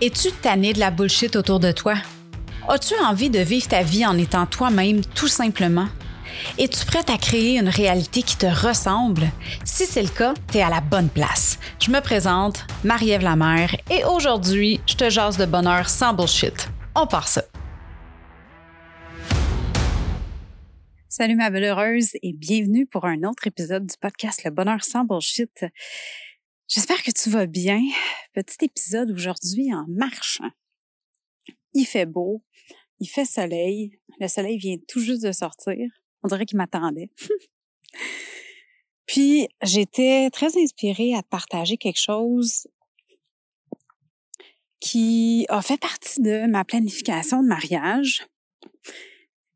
Es-tu tanné de la bullshit autour de toi? As-tu envie de vivre ta vie en étant toi-même tout simplement? Es-tu prête à créer une réalité qui te ressemble? Si c'est le cas, tu es à la bonne place. Je me présente, Marie-Ève Lamère, et aujourd'hui, je te jase de bonheur sans bullshit. On part ça. Salut ma belle heureuse et bienvenue pour un autre épisode du podcast Le bonheur sans bullshit. J'espère que tu vas bien. Petit épisode aujourd'hui en marche. Il fait beau, il fait soleil, le soleil vient tout juste de sortir. On dirait qu'il m'attendait. Puis j'étais très inspirée à partager quelque chose qui a fait partie de ma planification de mariage,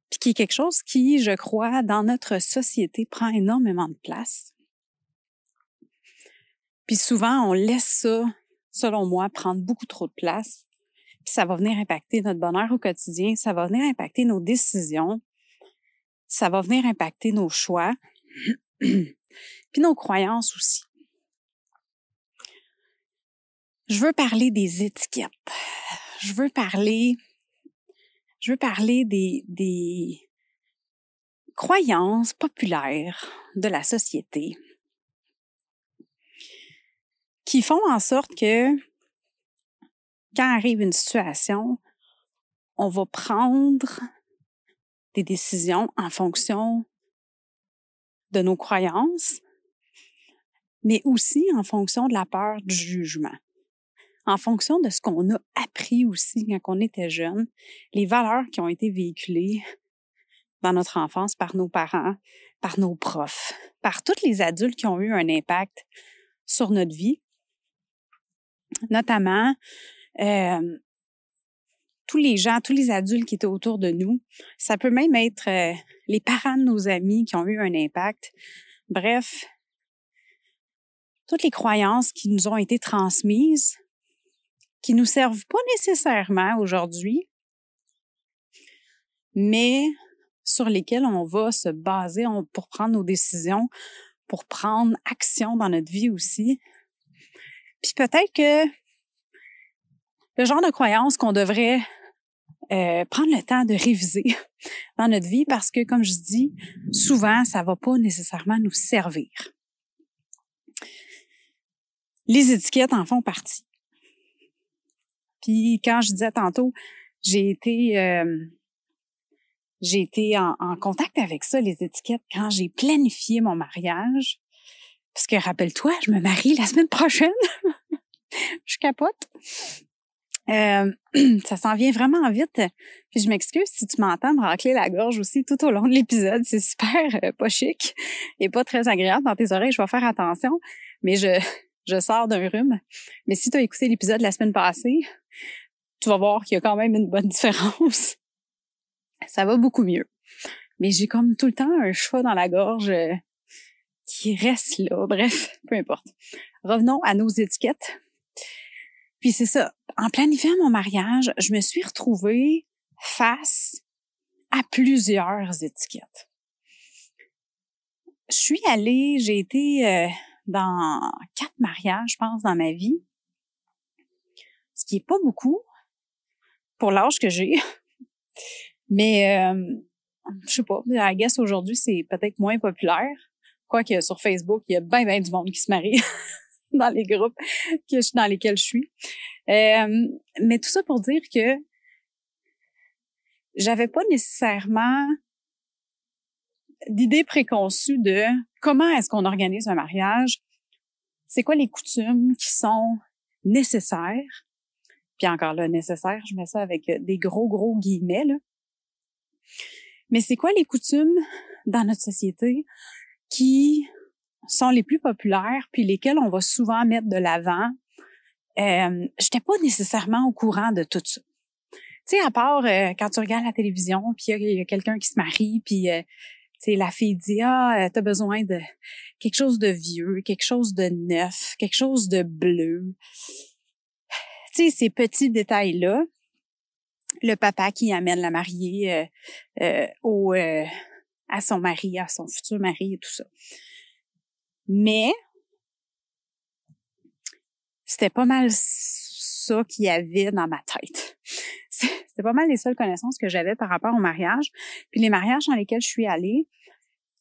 puis qui est quelque chose qui, je crois, dans notre société prend énormément de place. Puis souvent, on laisse ça, selon moi, prendre beaucoup trop de place. Puis ça va venir impacter notre bonheur au quotidien, ça va venir impacter nos décisions, ça va venir impacter nos choix, puis nos croyances aussi. Je veux parler des étiquettes. Je veux parler, je veux parler des, des croyances populaires de la société qui font en sorte que quand arrive une situation, on va prendre des décisions en fonction de nos croyances, mais aussi en fonction de la peur du jugement, en fonction de ce qu'on a appris aussi quand on était jeune, les valeurs qui ont été véhiculées dans notre enfance par nos parents, par nos profs, par tous les adultes qui ont eu un impact sur notre vie, notamment euh, tous les gens, tous les adultes qui étaient autour de nous. Ça peut même être euh, les parents de nos amis qui ont eu un impact. Bref, toutes les croyances qui nous ont été transmises, qui nous servent pas nécessairement aujourd'hui, mais sur lesquelles on va se baser pour prendre nos décisions, pour prendre action dans notre vie aussi, puis peut-être que le genre de croyance qu'on devrait euh, prendre le temps de réviser dans notre vie parce que, comme je dis, souvent, ça va pas nécessairement nous servir. Les étiquettes en font partie. Puis quand je disais tantôt, j'ai été euh, j'ai été en, en, contact avec ça, les étiquettes, quand j'ai planifié mon mariage. Parce que rappelle-toi, je me marie la semaine prochaine. je capote. Euh, ça s'en vient vraiment vite. Puis je m'excuse si tu m'entends me racler la gorge aussi tout au long de l'épisode. C'est super euh, pas chic et pas très agréable dans tes oreilles. Je vais faire attention, mais je, je sors d'un rhume. Mais si tu as écouté l'épisode la semaine passée, tu vas voir qu'il y a quand même une bonne différence. Ça va beaucoup mieux. Mais j'ai comme tout le temps un choix dans la gorge euh, qui reste là. Bref, peu importe. Revenons à nos étiquettes. Puis c'est ça. En planifiant mon mariage, je me suis retrouvée face à plusieurs étiquettes. Je suis allée, j'ai été euh, dans quatre mariages, je pense, dans ma vie. Ce qui est pas beaucoup pour l'âge que j'ai. Mais euh, je sais pas, I guess aujourd'hui c'est peut-être moins populaire. Quoique sur Facebook, il y a bien, bien du monde qui se marie dans les groupes que je, dans lesquels je suis. Euh, mais tout ça pour dire que j'avais pas nécessairement d'idée préconçue de comment est-ce qu'on organise un mariage, c'est quoi les coutumes qui sont nécessaires, puis encore là, nécessaire, je mets ça avec des gros, gros guillemets, là. Mais c'est quoi les coutumes dans notre société qui sont les plus populaires, puis lesquelles on va souvent mettre de l'avant. Euh, j'étais pas nécessairement au courant de tout ça. Tu sais, à part euh, quand tu regardes la télévision, puis il y a, quelqu'un qui se marie, puis euh, tu sais, la fille dit ah, t'as besoin de quelque chose de vieux, quelque chose de neuf, quelque chose de bleu. Tu sais, ces petits détails là. Le papa qui amène la mariée euh, au à son mari, à son futur mari et tout ça. Mais c'était pas mal ça qu'il y avait dans ma tête. C'était pas mal les seules connaissances que j'avais par rapport au mariage. Puis les mariages dans lesquels je suis allée,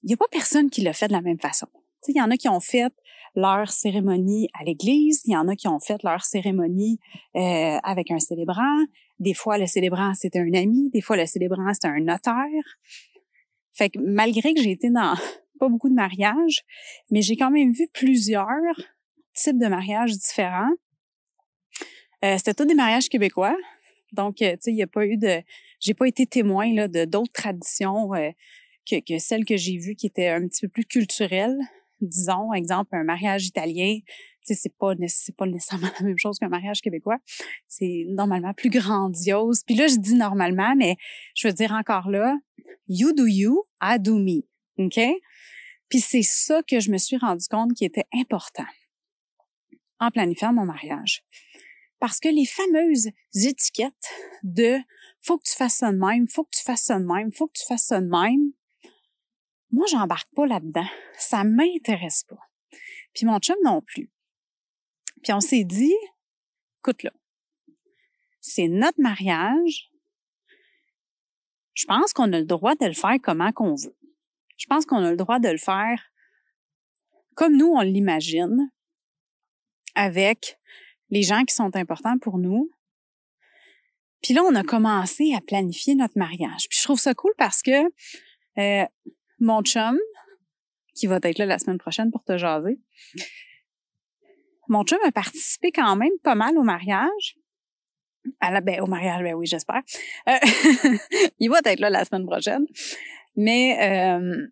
il n'y a pas personne qui l'a fait de la même façon. Il y en a qui ont fait leur cérémonie à l'église, il y en a qui ont fait leur cérémonie euh, avec un célébrant. Des fois, le célébrant, c'était un ami, des fois, le célébrant, c'était un notaire. Fait que malgré que j'ai été dans pas beaucoup de mariages, mais j'ai quand même vu plusieurs types de mariages différents. Euh, c'était tous des mariages québécois. Donc, euh, tu sais, il n'y a pas eu de... J'ai pas été témoin là, de d'autres traditions euh, que, que celles que j'ai vues qui étaient un petit peu plus culturelles. Disons, exemple, un mariage italien, c'est pas, c'est pas nécessairement la même chose qu'un mariage québécois. C'est normalement plus grandiose. Puis là, je dis normalement, mais je veux dire encore là, you do you, I do me. OK? Puis c'est ça que je me suis rendu compte qui était important en planifiant mon mariage. Parce que les fameuses étiquettes de faut que tu fasses ça de même, faut que tu fasses ça de même, faut que tu fasses ça de même, moi, j'embarque pas là-dedans. Ça m'intéresse pas. Puis mon chum non plus. Puis on s'est dit, écoute là, c'est notre mariage. Je pense qu'on a le droit de le faire comment qu'on veut. Je pense qu'on a le droit de le faire comme nous, on l'imagine, avec les gens qui sont importants pour nous. Puis là, on a commencé à planifier notre mariage. Puis je trouve ça cool parce que euh, mon chum, qui va être là la semaine prochaine pour te jaser, mon chum a participé quand même pas mal au mariage. À ben, au mariage, ben oui, j'espère. Euh, il va être là la semaine prochaine. Mais euh,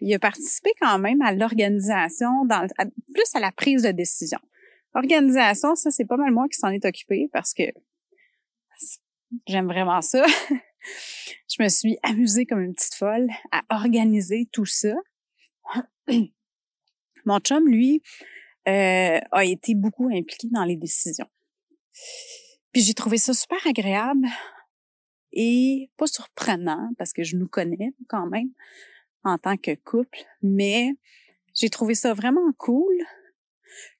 il a participé quand même à l'organisation, dans, plus à la prise de décision. Organisation, ça, c'est pas mal moi qui s'en est occupé parce que j'aime vraiment ça. je me suis amusée comme une petite folle à organiser tout ça. Mon chum, lui, euh, a été beaucoup impliqué dans les décisions. Puis j'ai trouvé ça super agréable et pas surprenant parce que je nous connais quand même en tant que couple, mais j'ai trouvé ça vraiment cool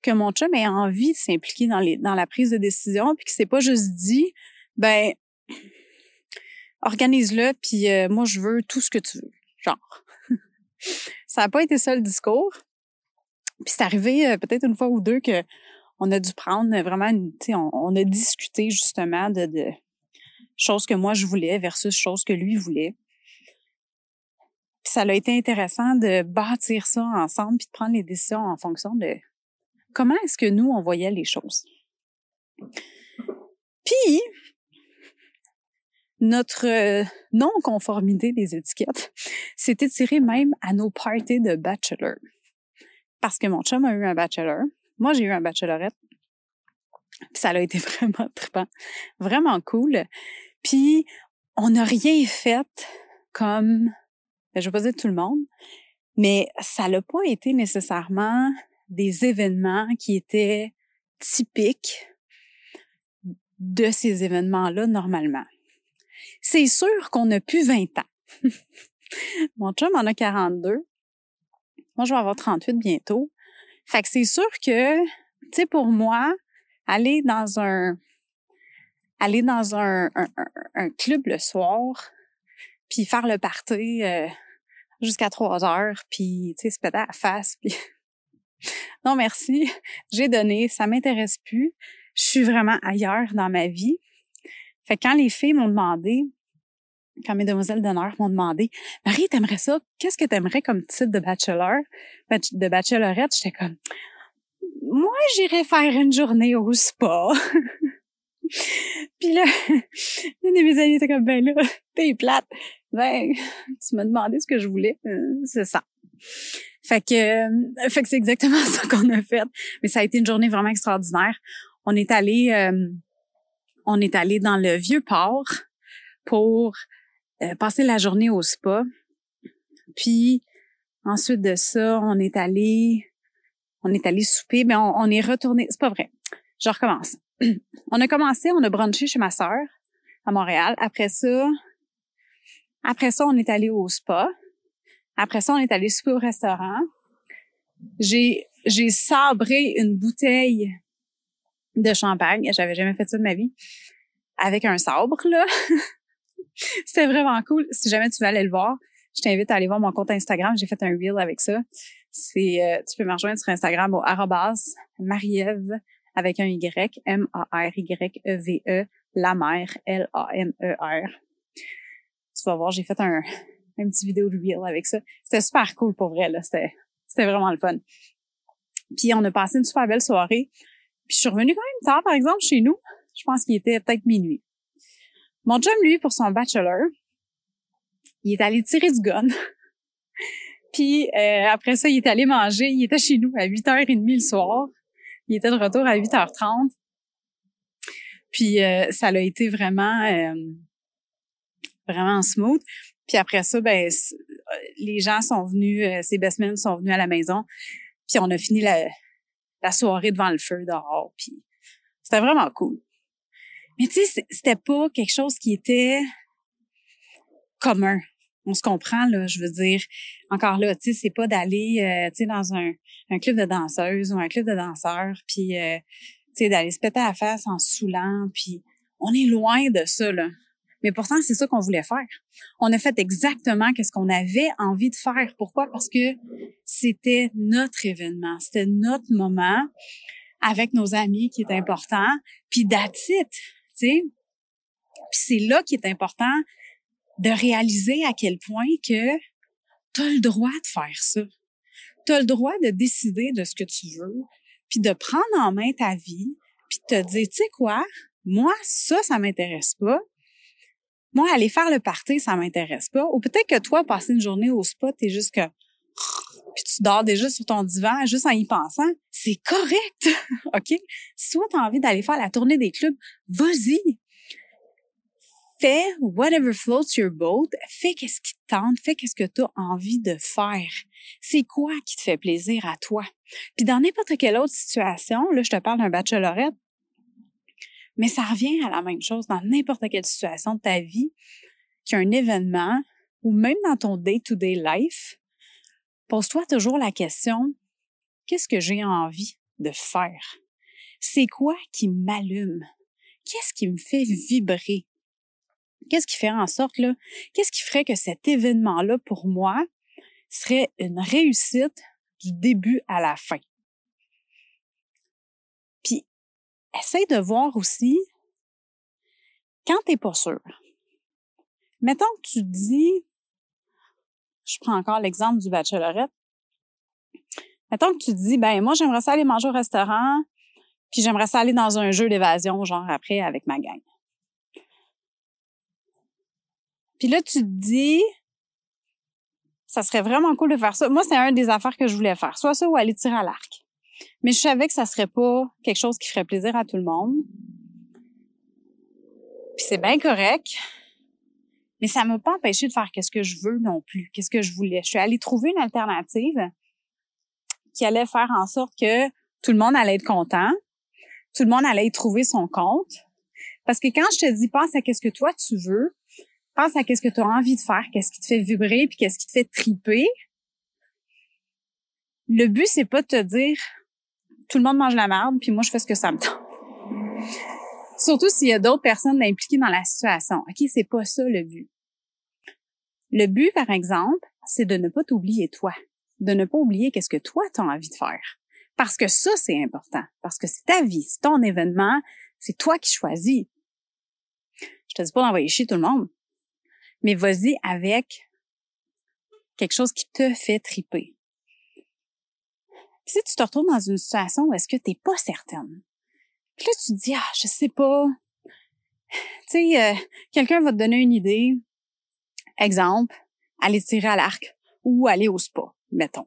que mon chum ait envie de s'impliquer dans les dans la prise de décision puis que c'est pas juste dit ben organise-le puis euh, moi je veux tout ce que tu veux genre ça a pas été ça le discours puis c'est arrivé euh, peut-être une fois ou deux que on a dû prendre vraiment tu sais on, a discuté justement de, de choses que moi je voulais versus choses que lui voulait puis ça a été intéressant de bâtir ça ensemble puis de prendre les décisions en fonction de comment est-ce que nous, on voyait les choses. Puis, notre euh, non-conformité des étiquettes s'est étirée même à nos parties de bachelor. Parce que mon chum a eu un bachelor, moi j'ai eu un bachelorette, puis ça a été vraiment trippant, vraiment cool. Puis, on n'a rien fait comme, ben, je vais pas dire tout le monde, mais ça n'a pas été nécessairement des événements qui étaient typiques de ces événements-là normalement. C'est sûr qu'on a plus 20 ans. Mon chum en a 42. Moi, je vais avoir 38 bientôt. Fait que c'est sûr que, tu sais, pour moi, aller dans un aller dans un, club le soir, puis faire le party euh, jusqu'à 3 heures, puis, tu sais, se péter à la face, puis non merci, j'ai donné, ça m'intéresse plus. Je suis vraiment ailleurs dans ma vie. Fait que quand les filles m'ont demandé, quand mes demoiselles d'honneur m'ont demandé, Marie, t'aimerais ça? Qu'est-ce que t'aimerais comme type de bachelor, de bachelorette? J'étais comme, moi, j'irais faire une journée au spa. Puis là, une de mes amies était comme, ben là, t'es plate. Ben, tu m'as demandé ce que je voulais. Euh, c'est ça. Fait que, euh, fait que c'est exactement ça qu'on a fait. Mais ça a été une journée vraiment extraordinaire. On est allé, euh, on est allé dans le vieux port pour euh, passer la journée au spa. Puis ensuite de ça, on est allé, on est allé souper, mais on, on est retourné. C'est pas vrai. Je recommence. on a commencé, on a brunché chez ma sœur à Montréal. Après ça, après ça, on est allé au spa. Après ça, on est allé souper au restaurant. J'ai, j'ai sabré une bouteille de champagne. J'avais jamais fait ça de ma vie. Avec un sabre, là. C'était vraiment cool. Si jamais tu veux aller le voir, je t'invite à aller voir mon compte Instagram. J'ai fait un reel avec ça. C'est, euh, tu peux me rejoindre sur Instagram au arrobas Marie-Ève avec un Y, M-A-R-Y-E-V-E, e, la mère, L-A-M-E-R. Tu vas voir, j'ai fait un, un petit vidéo de reel avec ça. C'était super cool pour vrai, là. C'était, c'était vraiment le fun. Puis on a passé une super belle soirée. Puis je suis revenue quand même tard, par exemple, chez nous. Je pense qu'il était peut-être minuit. Mon chum, lui, pour son bachelor, il est allé tirer du gun. Puis euh, après ça, il est allé manger. Il était chez nous à 8h30 le soir. Il était de retour à 8h30. Puis euh, ça a été vraiment euh, vraiment smooth. Puis après ça, ben les gens sont venus, ses best men sont venus à la maison. Puis on a fini la, la soirée devant le feu dehors. Puis c'était vraiment cool. Mais tu sais, c'était pas quelque chose qui était commun. On se comprend, là, je veux dire. Encore là, tu sais, c'est pas d'aller, euh, tu sais, dans un, club de danseuses ou un club de danseurs, puis, euh, tu sais, d'aller se péter à la face en saoulant, puis on est loin de ça, là. Mais pourtant, c'est ça qu'on voulait faire. On a fait exactement ce qu'on avait envie de faire. Pourquoi? Parce que c'était notre événement, c'était notre moment avec nos amis qui est important, puis Puis c'est là qui est important de réaliser à quel point que tu as le droit de faire ça. Tu as le droit de décider de ce que tu veux, puis de prendre en main ta vie, puis de te dire, tu sais quoi, moi, ça, ça m'intéresse pas. Moi, aller faire le party, ça m'intéresse pas. Ou peut-être que toi, passer une journée au spot, t'es juste que puis tu dors déjà sur ton divan juste en y pensant, c'est correct, OK? Si toi, tu as envie d'aller faire la tournée des clubs, vas-y. Fais whatever floats your boat, fais qu'est-ce qui te tente, fais qu'est-ce que tu as envie de faire. C'est quoi qui te fait plaisir à toi? Puis dans n'importe quelle autre situation, là, je te parle d'un bachelorette, mais ça revient à la même chose dans n'importe quelle situation de ta vie, qu'il y a un événement ou même dans ton day-to-day -day life, Pose-toi toujours la question, qu'est-ce que j'ai envie de faire? C'est quoi qui m'allume? Qu'est-ce qui me fait vibrer? Qu'est-ce qui fait en sorte, qu'est-ce qui ferait que cet événement-là, pour moi, serait une réussite du début à la fin? Puis, essaye de voir aussi, quand t'es pas sûr, mettons que tu dis, je prends encore l'exemple du bachelorette. Mettons que tu te dis, ben moi, j'aimerais ça aller manger au restaurant, puis j'aimerais ça aller dans un jeu d'évasion, genre après, avec ma gang. Puis là, tu te dis, ça serait vraiment cool de faire ça. Moi, c'est un des affaires que je voulais faire. Soit ça ou aller tirer à l'arc. Mais je savais que ça serait pas quelque chose qui ferait plaisir à tout le monde. Puis c'est bien correct. Mais ça m'a pas empêché de faire qu'est-ce que je veux non plus, qu'est-ce que je voulais. Je suis allée trouver une alternative qui allait faire en sorte que tout le monde allait être content, tout le monde allait trouver son compte. Parce que quand je te dis pense à qu'est-ce que toi tu veux, pense à qu'est-ce que tu as envie de faire, qu'est-ce qui te fait vibrer puis qu'est-ce qui te fait triper. Le but c'est pas de te dire tout le monde mange la merde puis moi je fais ce que ça me tente. Surtout s'il y a d'autres personnes impliquées dans la situation. OK, c'est pas ça le but. Le but, par exemple, c'est de ne pas t'oublier toi, de ne pas oublier qu'est-ce que toi tu as envie de faire. Parce que ça, c'est important. Parce que c'est ta vie, c'est ton événement, c'est toi qui choisis. Je te dis pas d'envoyer chier tout le monde, mais vas-y avec quelque chose qui te fait triper. si tu te retrouves dans une situation où est-ce que t'es pas certaine, puis là tu te dis ah je sais pas, tu sais euh, quelqu'un va te donner une idée, Exemple, aller tirer à l'arc ou aller au spa, mettons.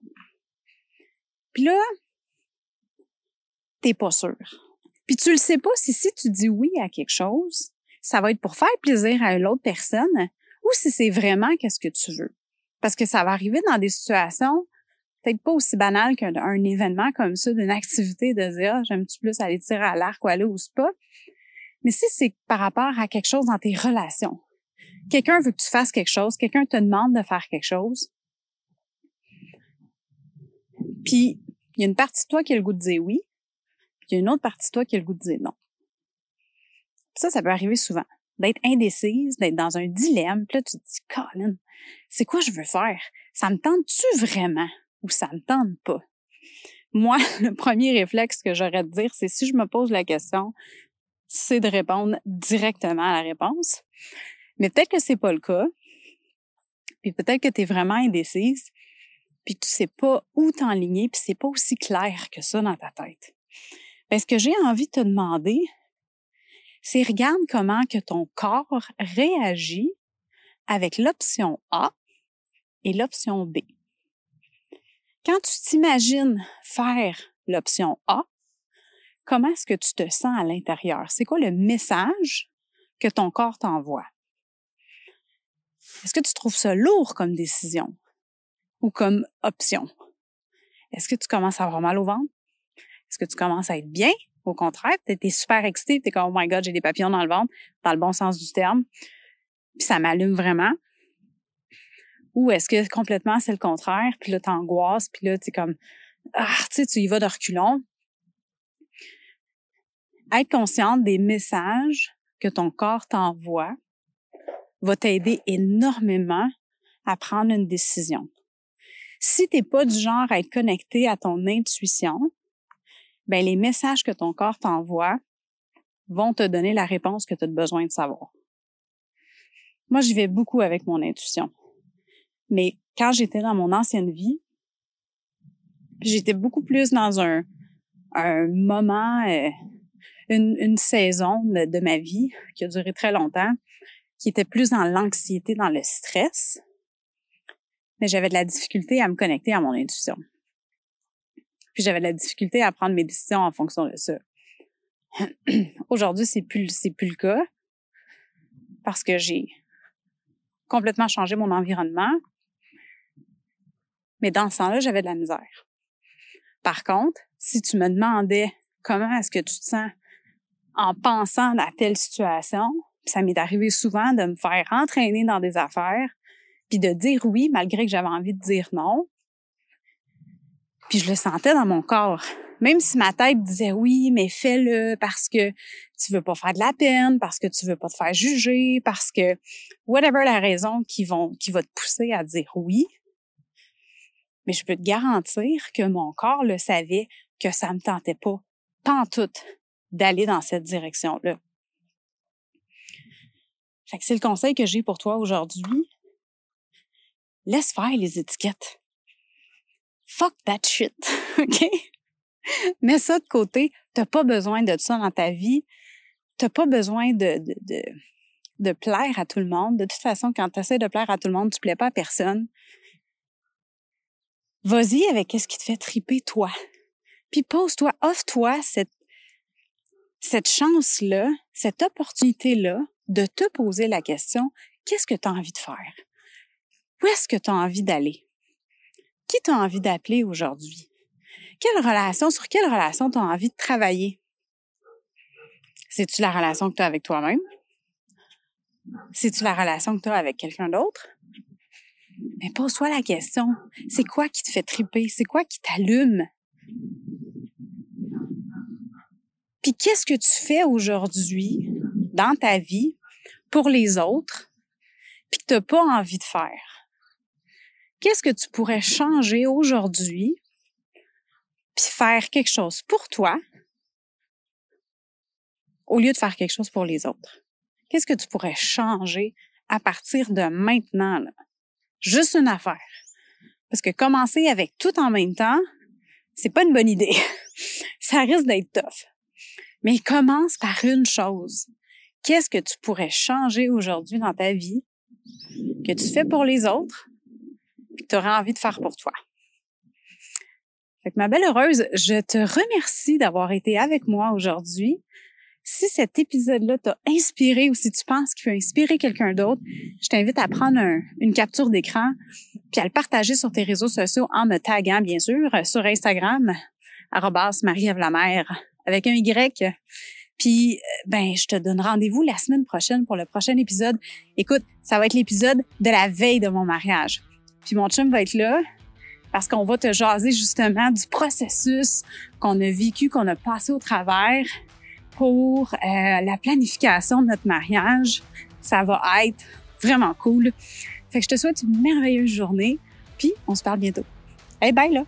Puis là, t'es pas sûr. Puis tu le sais pas si si tu dis oui à quelque chose, ça va être pour faire plaisir à l'autre personne ou si c'est vraiment qu'est-ce que tu veux. Parce que ça va arriver dans des situations peut-être pas aussi banales qu'un événement comme ça, d'une activité de dire ah, j'aime-tu plus aller tirer à l'arc ou aller au spa? Mais si c'est par rapport à quelque chose dans tes relations, quelqu'un veut que tu fasses quelque chose, quelqu'un te demande de faire quelque chose, puis il y a une partie de toi qui a le goût de dire oui, puis il y a une autre partie de toi qui a le goût de dire non. ça, ça peut arriver souvent. D'être indécise, d'être dans un dilemme, puis là, tu te dis, Colin, c'est quoi je veux faire? Ça me tente-tu vraiment ou ça me tente pas? Moi, le premier réflexe que j'aurais de dire, c'est si je me pose la question, c'est de répondre directement à la réponse. Mais peut-être que c'est pas le cas. Puis peut-être que tu es vraiment indécise, puis tu sais pas où t'enligner, puis c'est pas aussi clair que ça dans ta tête. Ben, ce que j'ai envie de te demander, c'est regarde comment que ton corps réagit avec l'option A et l'option B. Quand tu t'imagines faire l'option A, comment est-ce que tu te sens à l'intérieur? C'est quoi le message que ton corps t'envoie? Est-ce que tu trouves ça lourd comme décision? Ou comme option? Est-ce que tu commences à avoir mal au ventre? Est-ce que tu commences à être bien? Au contraire, tu es super excité, tu es comme, oh my god, j'ai des papillons dans le ventre, dans le bon sens du terme. Puis ça m'allume vraiment. Ou est-ce que complètement c'est le contraire, puis là, t'angoisses, puis là, tu comme, ah, tu sais, tu y vas de reculons. Être consciente des messages que ton corps t'envoie va t'aider énormément à prendre une décision. Si t'es pas du genre à être connecté à ton intuition, ben les messages que ton corps t'envoie vont te donner la réponse que tu as besoin de savoir. Moi, j'y vais beaucoup avec mon intuition. Mais quand j'étais dans mon ancienne vie, j'étais beaucoup plus dans un, moment, euh, une, une, saison de, de, ma vie qui a duré très longtemps, qui était plus dans l'anxiété, dans le stress. Mais j'avais de la difficulté à me connecter à mon intuition. Puis j'avais de la difficulté à prendre mes décisions en fonction de ça. Aujourd'hui, c'est plus c'est plus le cas parce que j'ai complètement changé mon environnement. Mais dans ce temps-là, j'avais de la misère. Par contre, si tu me demandais comment est-ce que tu te sens en pensant à telle situation, ça m'est arrivé souvent de me faire entraîner dans des affaires, puis de dire oui malgré que j'avais envie de dire non, puis je le sentais dans mon corps. Même si ma tête disait oui, mais fais-le parce que tu veux pas faire de la peine, parce que tu veux pas te faire juger, parce que whatever la raison qui vont qui va te pousser à dire oui. Mais je peux te garantir que mon corps le savait que ça me tentait pas pantoute d'aller dans cette direction-là. Fait que c'est le conseil que j'ai pour toi aujourd'hui. Laisse faire les étiquettes fuck that shit, OK? Mets ça de côté. T'as pas besoin de ça dans ta vie. T'as pas besoin de, de, de, plaire à tout le monde. De toute façon, quand tu de plaire à tout le monde, tu plais pas à personne. Vas-y avec ce qui te fait triper toi. Puis pose-toi, offre-toi cette, cette chance-là, cette opportunité-là de te poser la question, qu'est-ce que tu as envie de faire? Où est-ce que tu as envie d'aller? Qui t'as envie d'appeler aujourd'hui? Quelle relation, sur quelle relation t'as envie de travailler? C'est-tu la relation que tu as avec toi-même? C'est-tu la relation que tu as avec quelqu'un d'autre? Mais pose-toi la question, c'est quoi qui te fait triper? C'est quoi qui t'allume? Puis qu'est-ce que tu fais aujourd'hui dans ta vie pour les autres puis que tu n'as pas envie de faire? qu'est-ce que tu pourrais changer aujourd'hui puis faire quelque chose pour toi au lieu de faire quelque chose pour les autres? Qu'est-ce que tu pourrais changer à partir de maintenant? Juste une affaire. Parce que commencer avec tout en même temps, c'est pas une bonne idée. Ça risque d'être tough. Mais commence par une chose. Qu'est-ce que tu pourrais changer aujourd'hui dans ta vie que tu fais pour les autres que tu auras envie de faire pour toi? Ma belle heureuse, je te remercie d'avoir été avec moi aujourd'hui. Si cet épisode-là t'a inspiré ou si tu penses qu'il peut inspirer quelqu'un d'autre, je t'invite à prendre une capture d'écran puis à le partager sur tes réseaux sociaux en me taguant, bien sûr, sur Instagram, marie avec un Y. Puis, ben, je te donne rendez-vous la semaine prochaine pour le prochain épisode. Écoute, ça va être l'épisode de la veille de mon mariage. Puis mon chum va être là. parce qu'on va te jaser justement du processus qu'on a vécu, qu'on a passé au travers pour euh, la planification de notre mariage. Ça va être vraiment cool. Fait que je te souhaite une merveilleuse journée, puis on se parle bientôt. Hey, bye là!